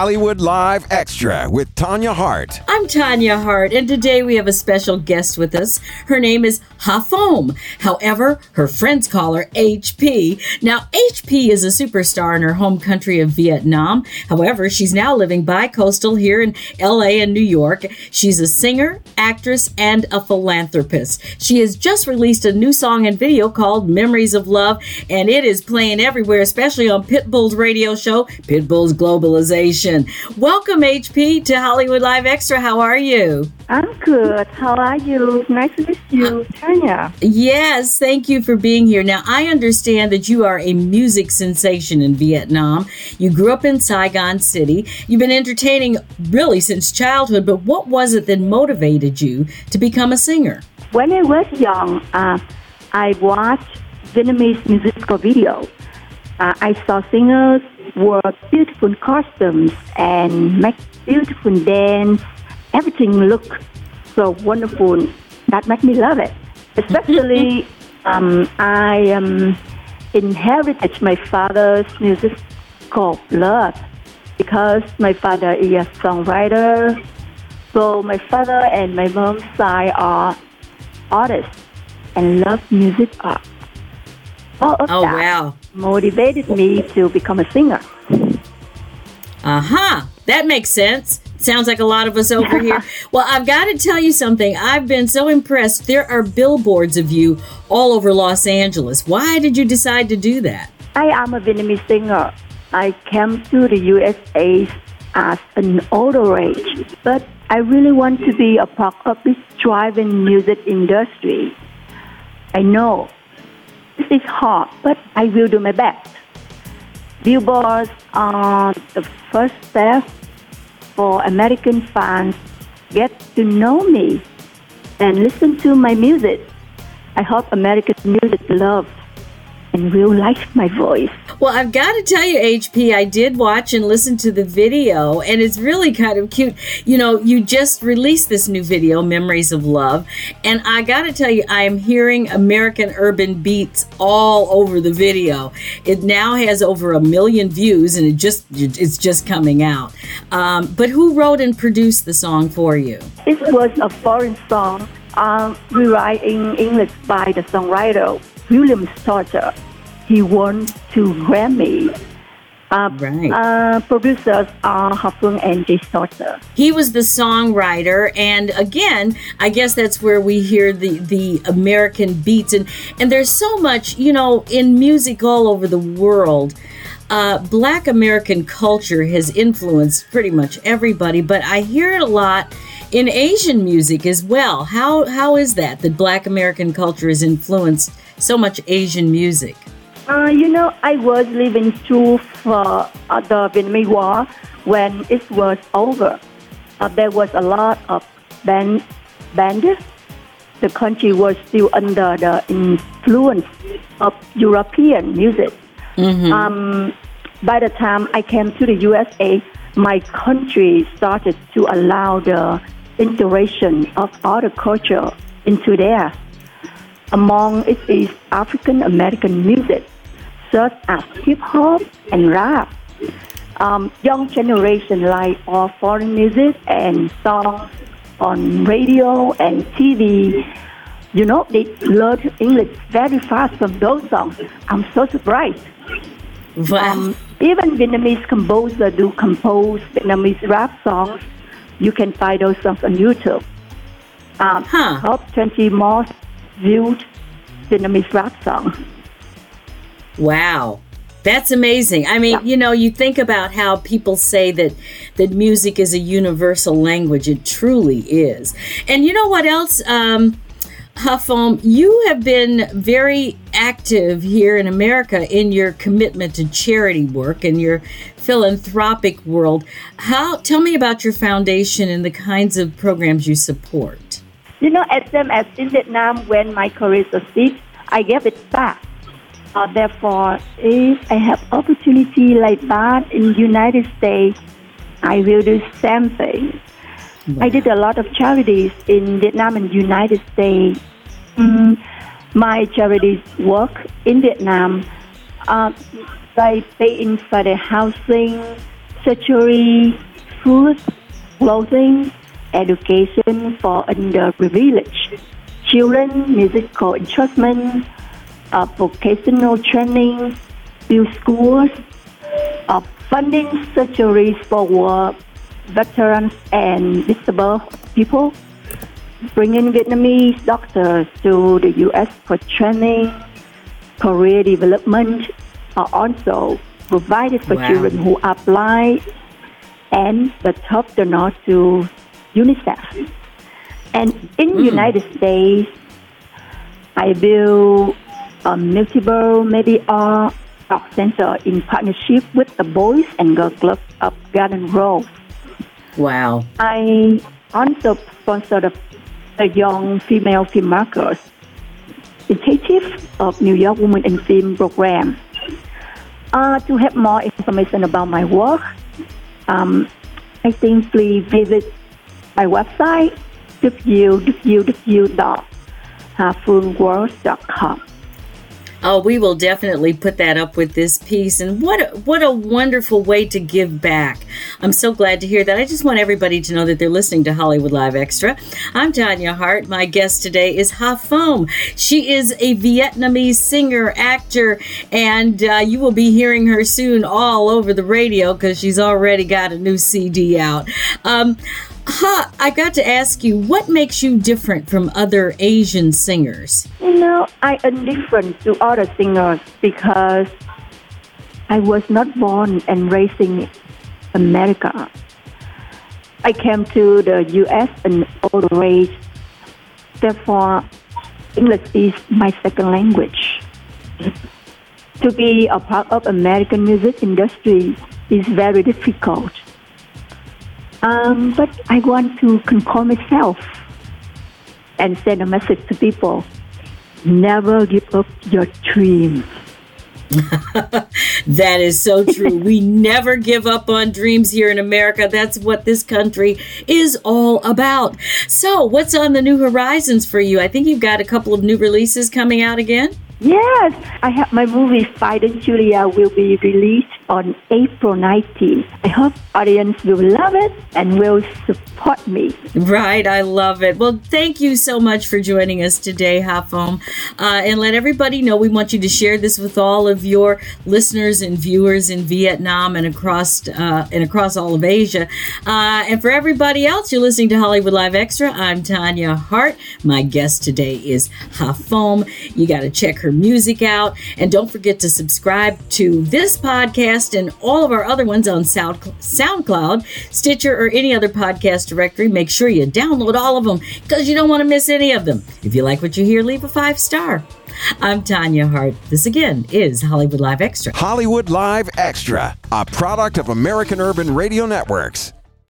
Hollywood Live Extra with Tanya Hart. I'm Tanya Hart, and today we have a special guest with us. Her name is Ha Phuong. However, her friends call her HP. Now, HP is a superstar in her home country of Vietnam. However, she's now living bi-coastal here in LA and New York. She's a singer, actress, and a philanthropist. She has just released a new song and video called Memories of Love, and it is playing everywhere, especially on Pitbull's radio show, Pitbull's Globalization. Welcome, HP, to Hollywood Live Extra. How are you? I'm good. How are you? Nice to meet you, Tanya. Yes, thank you for being here. Now, I understand that you are a music sensation in Vietnam. You grew up in Saigon City. You've been entertaining really since childhood, but what was it that motivated you to become a singer? When I was young, uh, I watched Vietnamese musical videos. Uh, I saw singers wore beautiful costumes and make beautiful dance. Everything looked so wonderful. That made me love it. Especially, um, I um, inherited my father's musical blood because my father is a songwriter. So my father and my mom's side are artists and love music art. All of Oh, that wow. motivated me to become a singer. Uh huh. That makes sense. Sounds like a lot of us over here. Well, I've got to tell you something. I've been so impressed. There are billboards of you all over Los Angeles. Why did you decide to do that? I am a Vietnamese singer. I came to the USA as an older age, but I really want to be a part of this thriving music industry. I know this is hard, but I will do my best. Billboards are the first step for American fans get to know me and listen to my music. I hope American music loves and will like my voice. Well, I've got to tell you, HP, I did watch and listen to the video, and it's really kind of cute. You know, you just released this new video, Memories of Love, and I got to tell you, I am hearing American urban beats all over the video. It now has over a million views, and it just it's just coming out. Um, but who wrote and produced the song for you? It was a foreign song uh, rewrite in English by the songwriter William Starter. He won two Grammy. Uh, Right. uh, producers are Ha Phuong and Jay Starter. he was the songwriter and again i guess that's where we hear the the american beats and and there's so much you know in music all over the world uh, black american culture has influenced pretty much everybody but i hear it a lot in asian music as well how how is that that black american culture has influenced so much asian music Uh, you know, I was living through uh, the Vietnamese War when it was over. Uh, there was a lot of band bandits. The country was still under the influence of European music. Um, by the time I came to the USA, my country started to allow the integration of other culture into there. Among it is African American music, such as hip hop and rap. Um, young generation like all foreign music and songs on radio and TV. You know, they learn English very fast from those songs. I'm so surprised. wow Um, even Vietnamese composer do compose Vietnamese rap songs. You can find those songs on YouTube. Um, Huh. Top 20 most viewed Vietnamese rap song. Wow. That's amazing. I mean, you know, you think about how people say that that music is a universal language. It truly is. And you know what else? Um, Ha Phuong, you have been very active here in America in your commitment to charity work and your philanthropic world. How tell me about your foundation and the kinds of programs you support. You know, as same as in Vietnam, when my career succeeds, I give it back. Uh, therefore, if I have opportunity like that in United States, I will do same thing. I did a lot of charities in Vietnam and United States. Mm, my charities work in Vietnam. Uh, they pay in for the housing, surgery, food, clothing, education for underprivileged children, musical instrument, uh, vocational training, build schools, uh, funding surgeries for war veterans and disabled people, bringing Vietnamese doctors to the U.S. for training, career development, are also provided for Wow. children who are blind and the top donor to UNICEF. And in United States, I built a multiple media art center in partnership with the Boys and Girls Club of Garden Grove. Wow. I also sponsored a, a young female filmmakers initiative of New York Women in Film program. Uh, to have more information about my work, um, I think please visit my website www.halffullworld.com. Oh, we will definitely put that up with this piece. And what a, what a wonderful way to give back. I'm so glad to hear that. I just want everybody to know that they're listening to Hollywood Live Extra. I'm Tanya Hart. My guest today is Ha Phuong. She is a Vietnamese singer, actor, and uh, you will be hearing her soon all over the radio because she's already got a new CD out. Um, Ha, I got to ask you, what makes you different from other Asian singers? You know, I am different to other singers because I was not born and raised in America. I came to the U.S. and old raised. Therefore, English is my second language. To be a part of American music industry is very difficult. Um, but I want to control myself and send a message to people. Never give up your dreams. That is so true. we never give up on dreams here in America. That's what this country is all about. So, what's on the new horizons for you? I think you've got a couple of new releases coming out again. Yes, I have my movie Finding Julia will be released on April 19th. I hope audience will love it and will support me. Right, I love it. Well, thank you so much for joining us today, Ha Phuong. Uh, and let everybody know we want you to share this with all of your listeners and viewers in Vietnam and across uh, and across all of Asia. Uh, and for everybody else, you're listening to Hollywood Live Extra. I'm Tanya Hart. My guest today is Ha Phuong. You got to check her music out, and don't forget to subscribe to this podcast and all of our other ones on Sound SoundCloud, Stitcher, or any other podcast directory. Make sure you download all of them because you don't want to miss any of them. If you like what you hear, leave a five star. I'm Tanya Hart. This again is Hollywood Live Extra. Hollywood Live Extra, a product of American Urban Radio Networks.